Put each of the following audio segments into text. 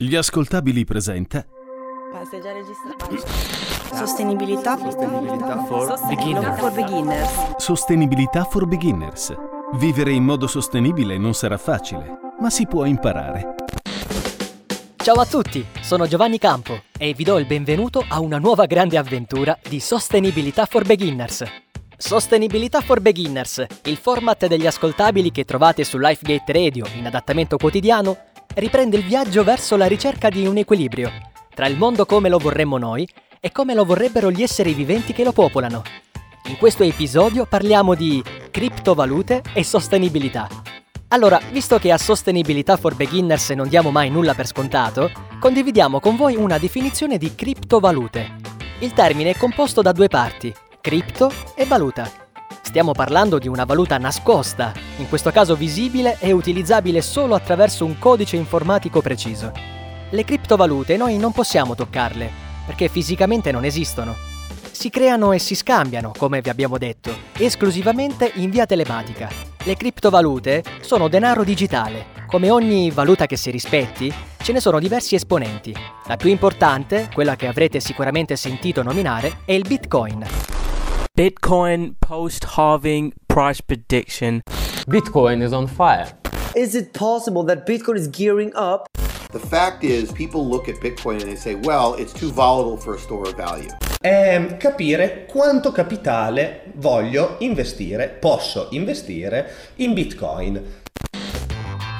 Gli ascoltabili presenta Ma sei già registrato? Sostenibilità, Sostenibilità for beginner. for beginners. Sostenibilità for Beginners. Vivere in modo sostenibile non sarà facile, ma si può imparare. Ciao a tutti, sono Giovanni Campo e vi do il benvenuto a una nuova grande avventura di Sostenibilità for Beginners. Sostenibilità for Beginners, il format degli ascoltabili che trovate su Lifegate Radio in adattamento quotidiano, riprende il viaggio verso la ricerca di un equilibrio tra il mondo come lo vorremmo noi e come lo vorrebbero gli esseri viventi che lo popolano. In questo episodio parliamo di criptovalute e sostenibilità. Allora, visto che a Sostenibilità for Beginners non diamo mai nulla per scontato, condividiamo con voi una definizione di criptovalute. Il termine è composto da due parti, cripto e valuta. Stiamo parlando di una valuta nascosta, in questo caso visibile e utilizzabile solo attraverso un codice informatico preciso. Le criptovalute noi non possiamo toccarle, perché fisicamente non esistono. Si creano e si scambiano, come vi abbiamo detto, esclusivamente in via telematica. Le criptovalute sono denaro digitale. Come ogni valuta che si rispetti, ce ne sono diversi esponenti. La più importante, quella che avrete sicuramente sentito nominare, è il Bitcoin. Bitcoin post halving price prediction. Bitcoin is on fire. Is it possible that Bitcoin is gearing up? The fact is, people look at Bitcoin and they say, well, it's too volatile for a store of value. è capire quanto capitale voglio investire, posso investire in Bitcoin.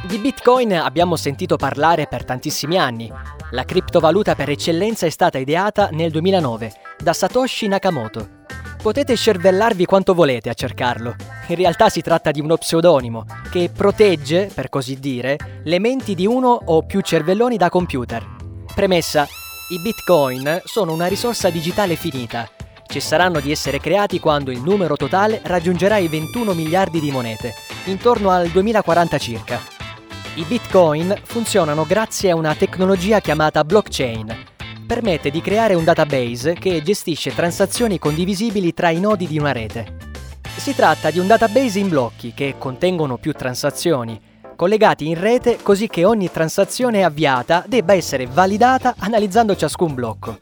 Di Bitcoin abbiamo sentito parlare per tantissimi anni. La criptovaluta per eccellenza è stata ideata nel 2009 da Satoshi Nakamoto. Potete scervellarvi quanto volete a cercarlo. In realtà si tratta di uno pseudonimo che protegge, per così dire, le menti di uno o più cervelloni da computer. Premessa: i bitcoin sono una risorsa digitale finita. Cesseranno di essere creati quando il numero totale raggiungerà i 21 miliardi di monete, intorno al 2040 circa. I bitcoin funzionano grazie a una tecnologia chiamata blockchain. Permette di creare un database che gestisce transazioni condivisibili tra i nodi di una rete. Si tratta di un database in blocchi che contengono più transazioni, collegati in rete così che ogni transazione avviata debba essere validata analizzando ciascun blocco.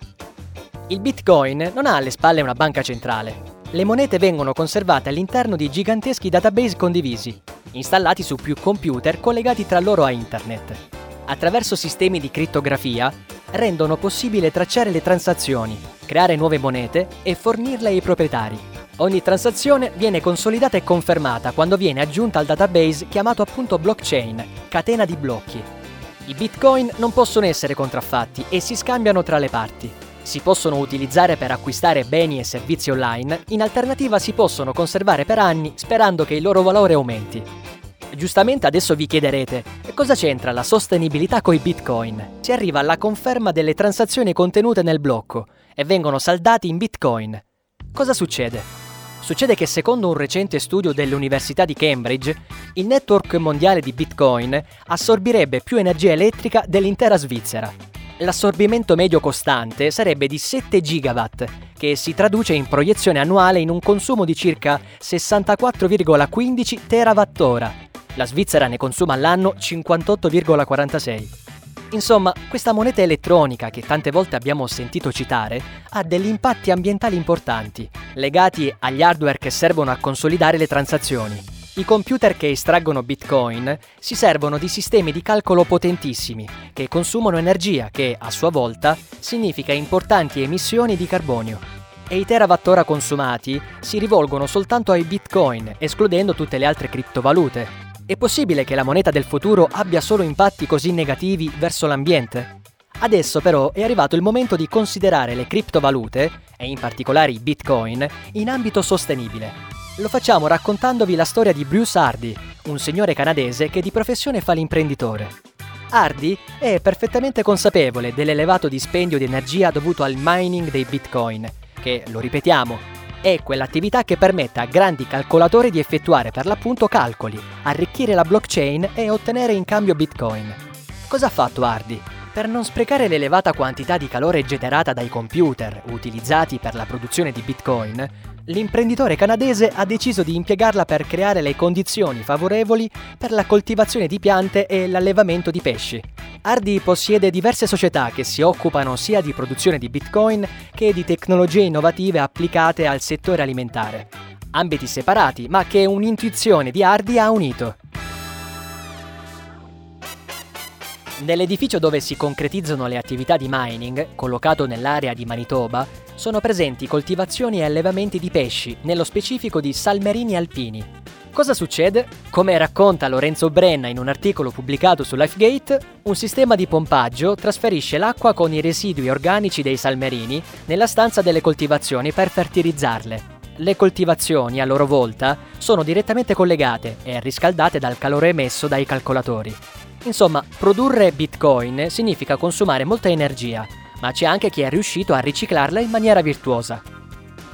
Il Bitcoin non ha alle spalle una banca centrale. Le monete vengono conservate all'interno di giganteschi database condivisi, installati su più computer collegati tra loro a internet. Attraverso sistemi di crittografia rendono possibile tracciare le transazioni, creare nuove monete e fornirle ai proprietari. Ogni transazione viene consolidata e confermata quando viene aggiunta al database chiamato appunto blockchain, catena di blocchi. I bitcoin non possono essere contraffatti e si scambiano tra le parti. Si possono utilizzare per acquistare beni e servizi online, in alternativa si possono conservare per anni sperando che il loro valore aumenti. Giustamente adesso vi chiederete, cosa c'entra la sostenibilità coi bitcoin? Si arriva alla conferma delle transazioni contenute nel blocco e vengono saldati in bitcoin. Cosa succede? Succede che secondo un recente studio dell'Università di Cambridge, il network mondiale di bitcoin assorbirebbe più energia elettrica dell'intera Svizzera. L'assorbimento medio costante sarebbe di 7 gigawatt, che si traduce in proiezione annuale in un consumo di circa 64,15 terawattora. La Svizzera ne consuma all'anno 58,46. Insomma, questa moneta elettronica che tante volte abbiamo sentito citare ha degli impatti ambientali importanti, legati agli hardware che servono a consolidare le transazioni. I computer che estraggono bitcoin si servono di sistemi di calcolo potentissimi, che consumano energia che, a sua volta, significa importanti emissioni di carbonio. E i terawattora consumati si rivolgono soltanto ai bitcoin, escludendo tutte le altre criptovalute, è possibile che la moneta del futuro abbia solo impatti così negativi verso l'ambiente? Adesso però è arrivato il momento di considerare le criptovalute, e in particolare i bitcoin, in ambito sostenibile. Lo facciamo raccontandovi la storia di Bruce Hardy, un signore canadese che di professione fa l'imprenditore. Hardy è perfettamente consapevole dell'elevato dispendio di energia dovuto al mining dei bitcoin, che, lo ripetiamo, è quell'attività che permette a grandi calcolatori di effettuare per l'appunto calcoli, arricchire la blockchain e ottenere in cambio bitcoin. Cosa ha fatto Hardy? Per non sprecare l'elevata quantità di calore generata dai computer utilizzati per la produzione di bitcoin, l'imprenditore canadese ha deciso di impiegarla per creare le condizioni favorevoli per la coltivazione di piante e l'allevamento di pesci. Hardy possiede diverse società che si occupano sia di produzione di bitcoin che di tecnologie innovative applicate al settore alimentare. Ambiti separati, ma che un'intuizione di Hardy ha unito. Nell'edificio dove si concretizzano le attività di mining, collocato nell'area di Manitoba, sono presenti coltivazioni e allevamenti di pesci, nello specifico di salmerini alpini. Cosa succede? Come racconta Lorenzo Brenna in un articolo pubblicato su Lifegate, un sistema di pompaggio trasferisce l'acqua con i residui organici dei salmerini nella stanza delle coltivazioni per fertilizzarle. Le coltivazioni, a loro volta, sono direttamente collegate e riscaldate dal calore emesso dai calcolatori. Insomma, produrre bitcoin significa consumare molta energia, ma c'è anche chi è riuscito a riciclarla in maniera virtuosa.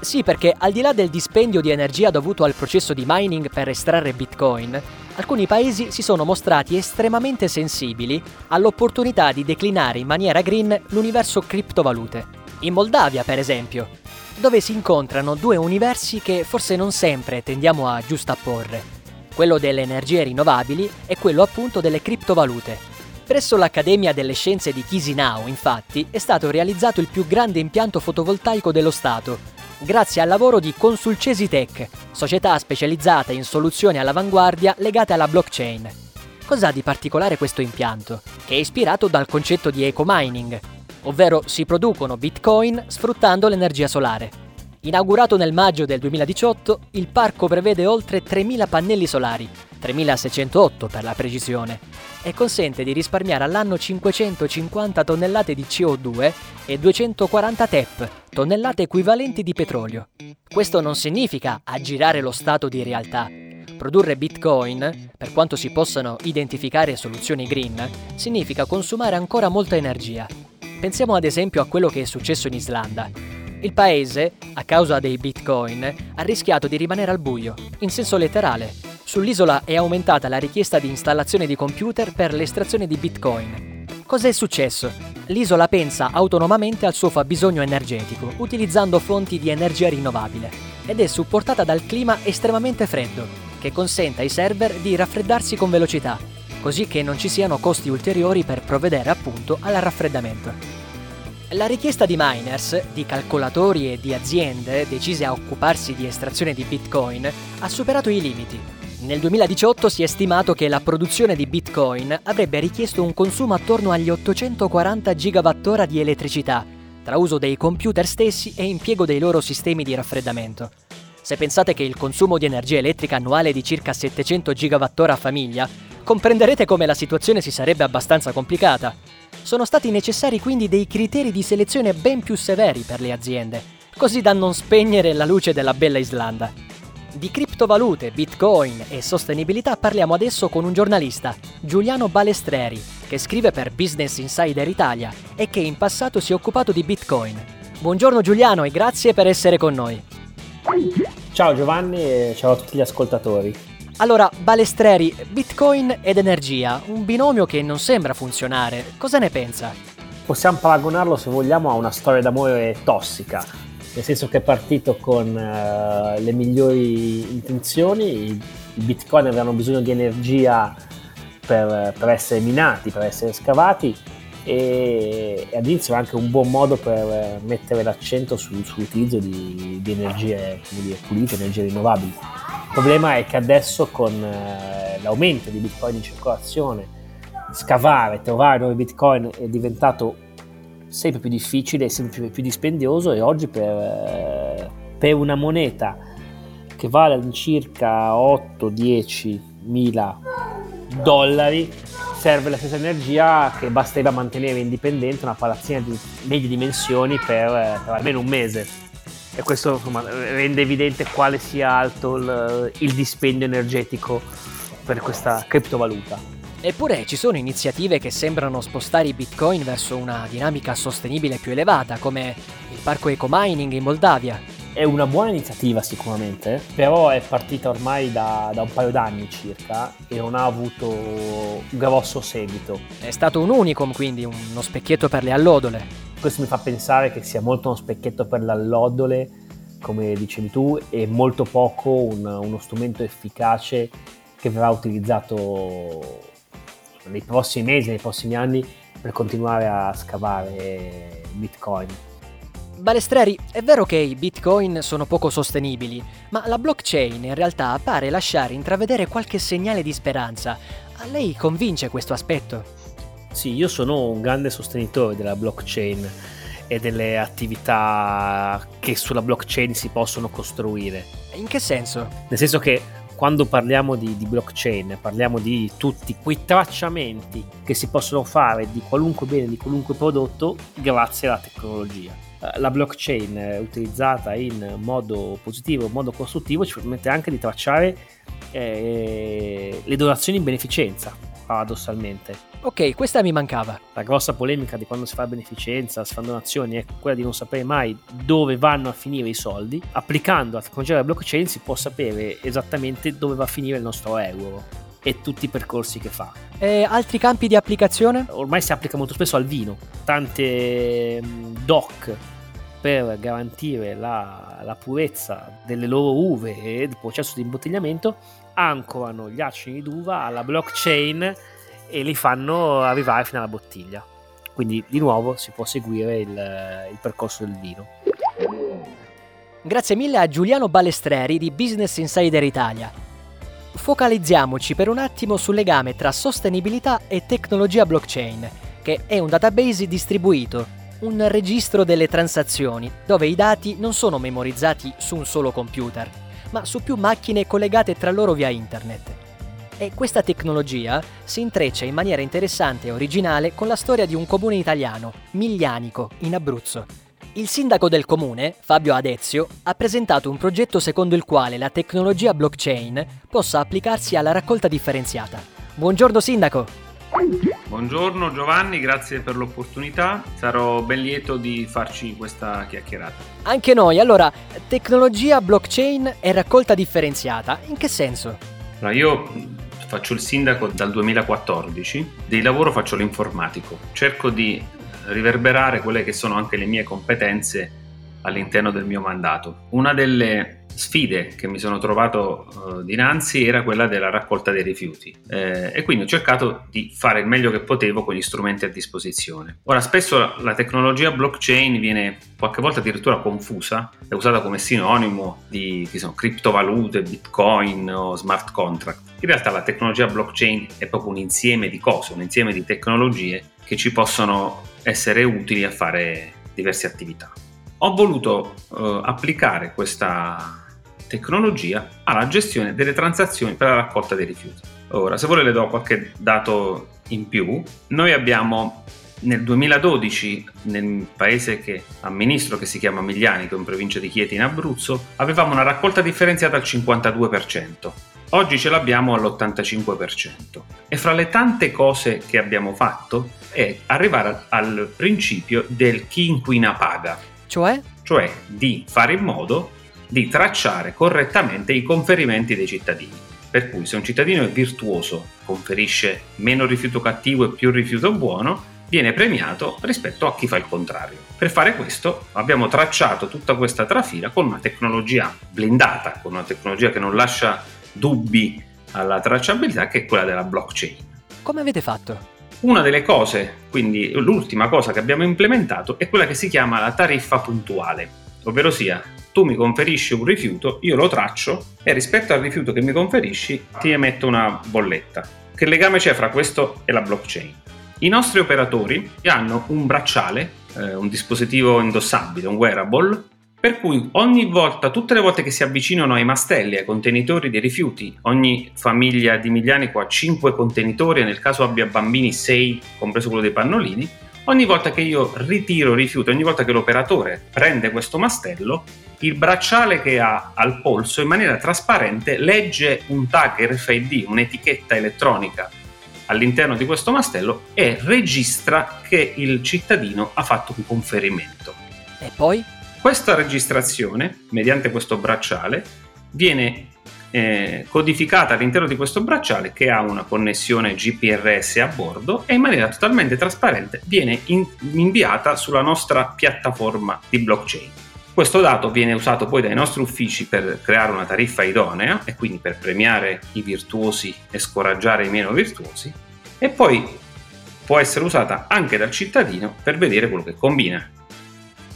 Sì, perché al di là del dispendio di energia dovuto al processo di mining per estrarre bitcoin, alcuni paesi si sono mostrati estremamente sensibili all'opportunità di declinare in maniera green l'universo criptovalute. In Moldavia, per esempio, dove si incontrano due universi che forse non sempre tendiamo a giustapporre quello delle energie rinnovabili e quello appunto delle criptovalute. Presso l'Accademia delle Scienze di Chisinau, infatti, è stato realizzato il più grande impianto fotovoltaico dello Stato, grazie al lavoro di Consulcesi Tech, società specializzata in soluzioni all'avanguardia legate alla blockchain. Cos'ha di particolare questo impianto? Che è ispirato dal concetto di eco-mining, ovvero si producono bitcoin sfruttando l'energia solare. Inaugurato nel maggio del 2018, il parco prevede oltre 3.000 pannelli solari, 3.608 per la precisione, e consente di risparmiare all'anno 550 tonnellate di CO2 e 240 TEP, tonnellate equivalenti di petrolio. Questo non significa aggirare lo stato di realtà. Produrre bitcoin, per quanto si possano identificare soluzioni green, significa consumare ancora molta energia. Pensiamo ad esempio a quello che è successo in Islanda. Il paese, a causa dei bitcoin, ha rischiato di rimanere al buio, in senso letterale. Sull'isola è aumentata la richiesta di installazione di computer per l'estrazione di bitcoin. Cos'è successo? L'isola pensa autonomamente al suo fabbisogno energetico, utilizzando fonti di energia rinnovabile, ed è supportata dal clima estremamente freddo, che consente ai server di raffreddarsi con velocità, così che non ci siano costi ulteriori per provvedere appunto al raffreddamento. La richiesta di miners, di calcolatori e di aziende decise a occuparsi di estrazione di Bitcoin ha superato i limiti. Nel 2018 si è stimato che la produzione di Bitcoin avrebbe richiesto un consumo attorno agli 840 GWh di elettricità, tra uso dei computer stessi e impiego dei loro sistemi di raffreddamento. Se pensate che il consumo di energia elettrica annuale è di circa 700 GWh a famiglia, comprenderete come la situazione si sarebbe abbastanza complicata. Sono stati necessari quindi dei criteri di selezione ben più severi per le aziende, così da non spegnere la luce della bella Islanda. Di criptovalute, bitcoin e sostenibilità parliamo adesso con un giornalista, Giuliano Balestreri, che scrive per Business Insider Italia e che in passato si è occupato di bitcoin. Buongiorno Giuliano e grazie per essere con noi. Ciao Giovanni e ciao a tutti gli ascoltatori. Allora, Balestreri, Bitcoin ed energia, un binomio che non sembra funzionare. Cosa ne pensa? Possiamo paragonarlo, se vogliamo, a una storia d'amore tossica, nel senso che è partito con uh, le migliori intenzioni, i Bitcoin avevano bisogno di energia per, per essere minati, per essere scavati e, e all'inizio era anche un buon modo per mettere l'accento sul, sull'utilizzo di, di energie dire, pulite, energie rinnovabili. Il problema è che adesso con eh, l'aumento di bitcoin in circolazione, scavare, trovare nuovi bitcoin è diventato sempre più difficile, sempre più dispendioso e oggi per, eh, per una moneta che vale all'incirca 8-10 mila dollari serve la stessa energia che basterebbe mantenere indipendente una palazzina di medie dimensioni per, eh, per almeno un mese e questo insomma, rende evidente quale sia alto il, il dispendio energetico per questa criptovaluta. Eppure ci sono iniziative che sembrano spostare i bitcoin verso una dinamica sostenibile più elevata, come il parco eco mining in Moldavia. È una buona iniziativa sicuramente, però è partita ormai da, da un paio d'anni circa e non ha avuto un grosso seguito. È stato un unicum quindi, uno specchietto per le allodole questo mi fa pensare che sia molto uno specchietto per l'allodole come dicevi tu, e molto poco un- uno strumento efficace che verrà utilizzato nei prossimi mesi, nei prossimi anni per continuare a scavare Bitcoin. Balestreri, è vero che i bitcoin sono poco sostenibili, ma la blockchain in realtà pare lasciare intravedere qualche segnale di speranza. A lei convince questo aspetto? Sì, io sono un grande sostenitore della blockchain e delle attività che sulla blockchain si possono costruire. In che senso? Nel senso che quando parliamo di, di blockchain parliamo di tutti quei tracciamenti che si possono fare di qualunque bene, di qualunque prodotto grazie alla tecnologia. Eh, La blockchain eh, utilizzata in modo positivo, in modo costruttivo, ci permette anche di tracciare eh, le donazioni in beneficenza, paradossalmente. Ok, questa mi mancava. La grossa polemica di quando si fa beneficenza, si fanno donazioni, è quella di non sapere mai dove vanno a finire i soldi. Applicando la tecnologia della blockchain si può sapere esattamente dove va a finire il nostro euro e tutti i percorsi che fa. E altri campi di applicazione? Ormai si applica molto spesso al vino, tante mm, doc per garantire la, la purezza delle loro uve e del processo di imbottigliamento ancorano gli acidi d'uva alla blockchain e li fanno arrivare fino alla bottiglia. Quindi di nuovo si può seguire il, il percorso del vino. Grazie mille a Giuliano Balestreri di Business Insider Italia. Focalizziamoci per un attimo sul legame tra sostenibilità e tecnologia blockchain, che è un database distribuito, un registro delle transazioni, dove i dati non sono memorizzati su un solo computer, ma su più macchine collegate tra loro via internet. E questa tecnologia si intreccia in maniera interessante e originale con la storia di un comune italiano, Miglianico, in Abruzzo. Il sindaco del comune, Fabio Adezio, ha presentato un progetto secondo il quale la tecnologia blockchain possa applicarsi alla raccolta differenziata. Buongiorno sindaco! Buongiorno Giovanni, grazie per l'opportunità. Sarò ben lieto di farci questa chiacchierata. Anche noi, allora, tecnologia blockchain e raccolta differenziata, in che senso? Allora, io faccio il sindaco dal 2014, di lavoro faccio l'informatico, cerco di riverberare quelle che sono anche le mie competenze all'interno del mio mandato. Una delle sfide che mi sono trovato eh, dinanzi era quella della raccolta dei rifiuti eh, e quindi ho cercato di fare il meglio che potevo con gli strumenti a disposizione. Ora spesso la, tecnologia blockchain viene qualche volta addirittura confusa, è usata come sinonimo di sono, criptovalute, bitcoin o smart contract. In realtà la tecnologia blockchain è proprio un insieme di cose, un insieme di tecnologie che ci possono essere utili a fare diverse attività. Ho voluto eh, applicare questa tecnologia alla gestione delle transazioni per la raccolta dei rifiuti. Ora, se vuole le do qualche dato in più. Noi abbiamo nel 2012, nel paese che amministro, che si chiama Miglianico, in provincia di Chieti in Abruzzo, avevamo una raccolta differenziata al 52%. Oggi ce l'abbiamo all'85%. E fra le tante cose che abbiamo fatto è arrivare al principio del chi inquina paga. Cioè? Cioè di fare in modo di tracciare correttamente i conferimenti dei cittadini. Per cui se un cittadino è virtuoso, conferisce meno rifiuto cattivo e più rifiuto buono, viene premiato rispetto a chi fa il contrario. Per fare questo abbiamo tracciato tutta questa trafila con una tecnologia blindata, con una tecnologia che non lascia dubbi alla tracciabilità, che è quella della blockchain. Come avete fatto? Una delle cose, quindi l'ultima cosa che abbiamo implementato, è quella che si chiama la tariffa puntuale, ovvero sia tu mi conferisci un rifiuto, io lo traccio e rispetto al rifiuto che mi conferisci ti emetto una bolletta. Che legame c'è fra questo e la blockchain? I nostri operatori hanno un bracciale, eh, un dispositivo indossabile, un wearable, per cui ogni volta, tutte le volte che si avvicinano ai mastelli, ai contenitori dei rifiuti, ogni famiglia di Miglianico ha 5 contenitori e nel caso abbia bambini 6, compreso quello dei pannolini, ogni volta che io ritiro rifiuto, ogni volta che l'operatore prende questo mastello, il bracciale che ha al polso in maniera trasparente legge un tag RFID, un'etichetta elettronica all'interno di questo mastello e registra che il cittadino ha fatto un conferimento. E poi? Questa registrazione, mediante questo bracciale, viene eh, codificata all'interno di questo bracciale che ha una connessione GPRS a bordo e in maniera totalmente trasparente viene in- inviata sulla nostra piattaforma di blockchain. Questo dato viene usato poi dai nostri uffici per creare una tariffa idonea e quindi per premiare i virtuosi e scoraggiare i meno virtuosi e poi può essere usata anche dal cittadino per vedere quello che combina.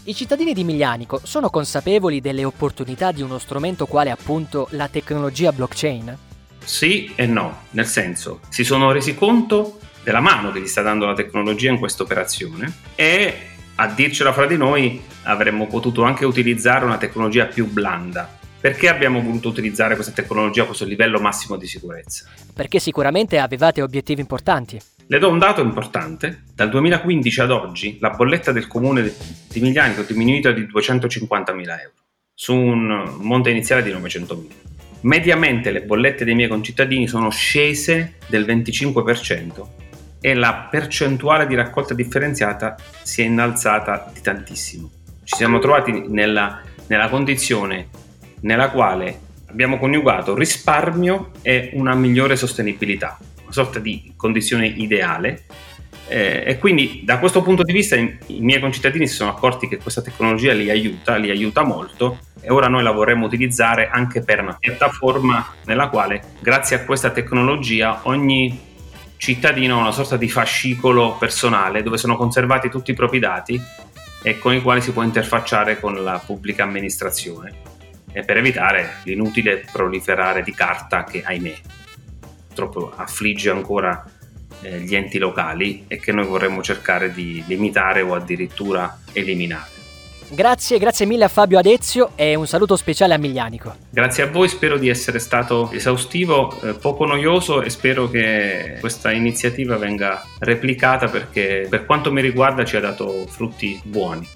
I cittadini di Miglianico sono consapevoli delle opportunità di uno strumento quale appunto la tecnologia blockchain? Sì e no, nel senso si sono resi conto della mano che gli sta dando la tecnologia in questa operazione e a dircela fra di noi avremmo potuto anche utilizzare una tecnologia più blanda. Perché abbiamo voluto utilizzare questa tecnologia a questo livello massimo di sicurezza? Perché sicuramente avevate obiettivi importanti. Le do un dato importante. Dal 2015 ad oggi la bolletta del comune di Miglianico è diminuita di 250.000 euro su un monte iniziale di 900.000. Mediamente le bollette dei miei concittadini sono scese del 25% e la percentuale di raccolta differenziata si è innalzata di tantissimo. Ci siamo trovati nella, nella condizione nella quale abbiamo coniugato risparmio e una migliore sostenibilità, una sorta di condizione ideale. Eh, e quindi da questo punto di vista i, i miei concittadini si sono accorti che questa tecnologia li aiuta, li aiuta molto e ora noi la vorremmo utilizzare anche per una piattaforma nella quale grazie a questa tecnologia ogni cittadino ha una sorta di fascicolo personale dove sono conservati tutti i propri dati e con i quali si può interfacciare con la pubblica amministrazione per evitare l'inutile proliferare di carta che ahimè purtroppo affligge ancora eh, gli enti locali e che noi vorremmo cercare di limitare o addirittura eliminare. Grazie, grazie mille a Fabio Adezio e un saluto speciale a Miglianico. Grazie a voi, spero di essere stato esaustivo, eh, poco noioso e spero che questa iniziativa venga replicata perché per quanto mi riguarda ci ha dato frutti buoni.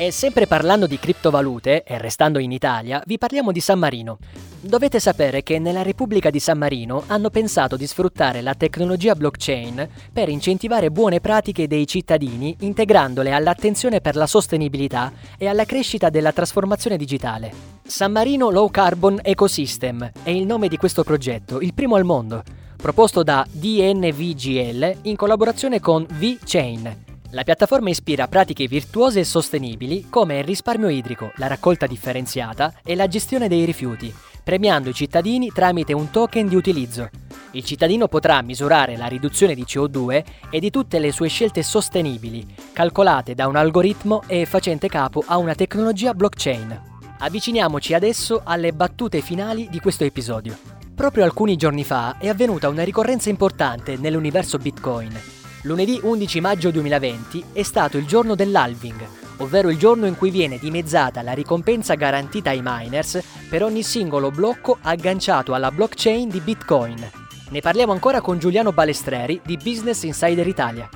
E sempre parlando di criptovalute, e restando in Italia, vi parliamo di San Marino. Dovete sapere che nella Repubblica di San Marino hanno pensato di sfruttare la tecnologia blockchain per incentivare buone pratiche dei cittadini integrandole all'attenzione per la sostenibilità e alla crescita della trasformazione digitale. San Marino Low Carbon Ecosystem è il nome di questo progetto, il primo al mondo, proposto da DNVGL in collaborazione con VChain, la piattaforma ispira pratiche virtuose e sostenibili come il risparmio idrico, la raccolta differenziata e la gestione dei rifiuti, premiando i cittadini tramite un token di utilizzo. Il cittadino potrà misurare la riduzione di CO2 e di tutte le sue scelte sostenibili, calcolate da un algoritmo e facente capo a una tecnologia blockchain. Avviciniamoci adesso alle battute finali di questo episodio. Proprio alcuni giorni fa è avvenuta una ricorrenza importante nell'universo Bitcoin Lunedì 11 maggio 2020 è stato il giorno dell'halving, ovvero il giorno in cui viene dimezzata la ricompensa garantita ai miners per ogni singolo blocco agganciato alla blockchain di Bitcoin. Ne parliamo ancora con Giuliano Balestreri di Business Insider Italia.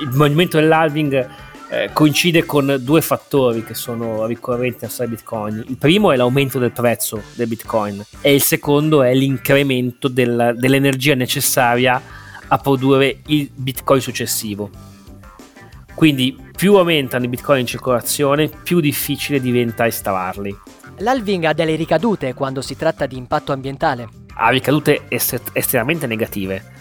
Il movimento dell'halving eh, coincide con due fattori che sono ricorrenti nella storia Bitcoin. Il primo è l'aumento del prezzo del Bitcoin e il secondo è l'incremento del, dell'energia necessaria a produrre il bitcoin successivo. Quindi più aumentano i bitcoin in circolazione, più difficile diventa estrarli. L'halving ha delle ricadute quando si tratta di impatto ambientale? Ha ricadute est- estremamente negative.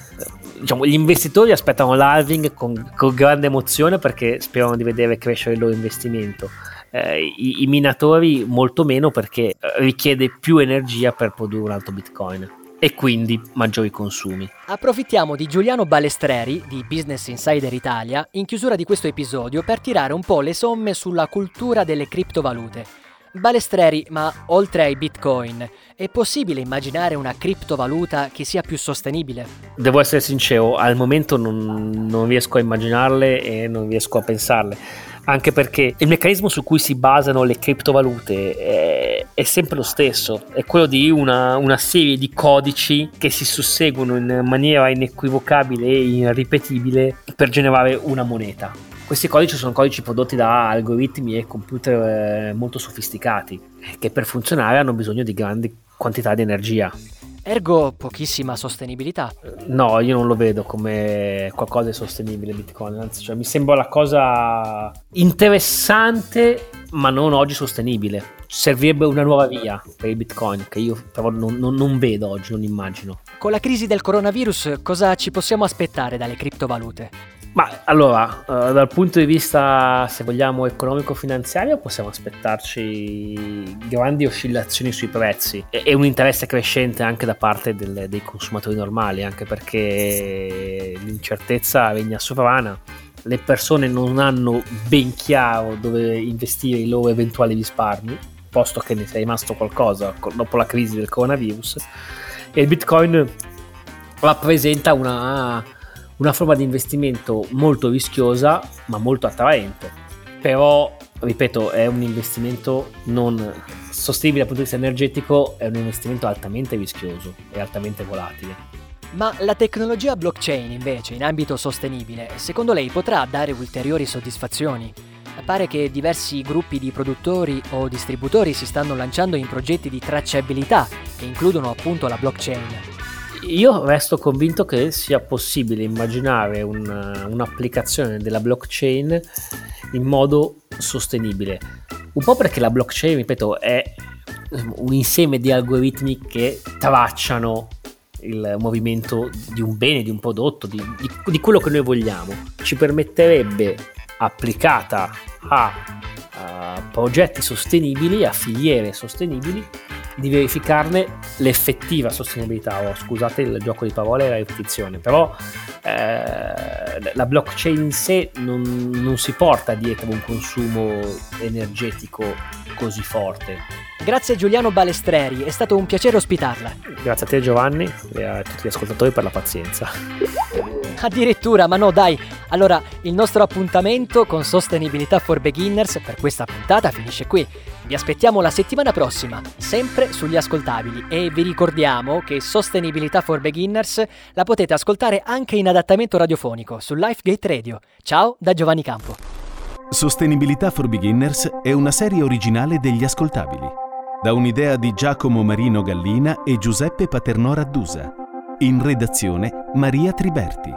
Diciamo, gli investitori aspettano l'halving con, con, grande emozione perché sperano di vedere crescere il loro investimento. Eh, i, I minatori molto meno perché richiede più energia per produrre un altro bitcoin e quindi maggiori consumi. Approfittiamo di Giuliano Balestreri di Business Insider Italia in chiusura di questo episodio per tirare un po' le somme sulla cultura delle criptovalute. Balestreri, ma oltre ai bitcoin, è possibile immaginare una criptovaluta che sia più sostenibile? Devo essere sincero, al momento non, non riesco a immaginarle e non riesco a pensarle anche perché il meccanismo su cui si basano le criptovalute è, è sempre lo stesso, è quello di una, una, serie di codici che si susseguono in maniera inequivocabile e irripetibile per generare una moneta. Questi codici sono codici prodotti da algoritmi e computer eh, molto sofisticati che per funzionare hanno bisogno di grandi quantità di energia. Ergo pochissima sostenibilità. No, io non lo vedo come qualcosa di sostenibile Bitcoin, anzi cioè, mi sembra la cosa interessante ma non oggi sostenibile. Servirebbe una nuova via per il Bitcoin che io però non, non, non vedo oggi, non immagino. Con la crisi del coronavirus cosa ci possiamo aspettare dalle criptovalute? Ma allora, uh, dal punto di vista, se vogliamo, economico-finanziario, possiamo aspettarci grandi oscillazioni sui prezzi e, e un interesse crescente anche da parte del, dei consumatori normali, anche perché l'incertezza regna sovrana. Le persone non hanno ben chiaro dove investire i loro eventuali risparmi, posto che ne sia rimasto qualcosa dopo la crisi del coronavirus. E il Bitcoin rappresenta una una forma di investimento molto rischiosa ma molto attraente. Però, ripeto, è un investimento non sostenibile dal punto di vista energetico, è un investimento altamente rischioso e altamente volatile. Ma la tecnologia blockchain invece in ambito sostenibile, secondo lei potrà dare ulteriori soddisfazioni? Pare che diversi gruppi di produttori o distributori si stanno lanciando in progetti di tracciabilità che includono appunto la blockchain io resto convinto che sia possibile immaginare un, un'applicazione della blockchain in modo sostenibile. Un po' perché la blockchain, ripeto, è un insieme di algoritmi che tracciano il movimento di un bene, di un prodotto, di, di, di quello che noi vogliamo. Ci permetterebbe, applicata a, a progetti sostenibili, a filiere sostenibili, di verificarne l'effettiva sostenibilità. Oh, scusate il gioco di parole e la ripetizione, però eh, la blockchain in sé non, non si porta dietro un consumo energetico così forte. Grazie Giuliano Balestreri, è stato un piacere ospitarla. Grazie a te Giovanni e a tutti gli ascoltatori per la pazienza. Addirittura, ma no dai. Allora, il nostro appuntamento con Sostenibilità for Beginners per questa puntata finisce qui. Vi aspettiamo la settimana prossima, sempre sugli ascoltabili e vi ricordiamo che Sostenibilità for Beginners la potete ascoltare anche in adattamento radiofonico su Lifegate Radio. Ciao da Giovanni Campo. Sostenibilità for Beginners è una serie originale degli ascoltabili, da un'idea di Giacomo Marino Gallina e Giuseppe Paternò Raddusa. In redazione Maria Triberti.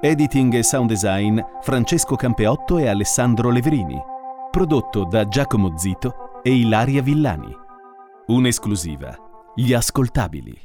Editing e sound design Francesco Campeotto e Alessandro Leverini. Prodotto da Giacomo Zito e Ilaria Villani. Un'esclusiva. Gli ascoltabili.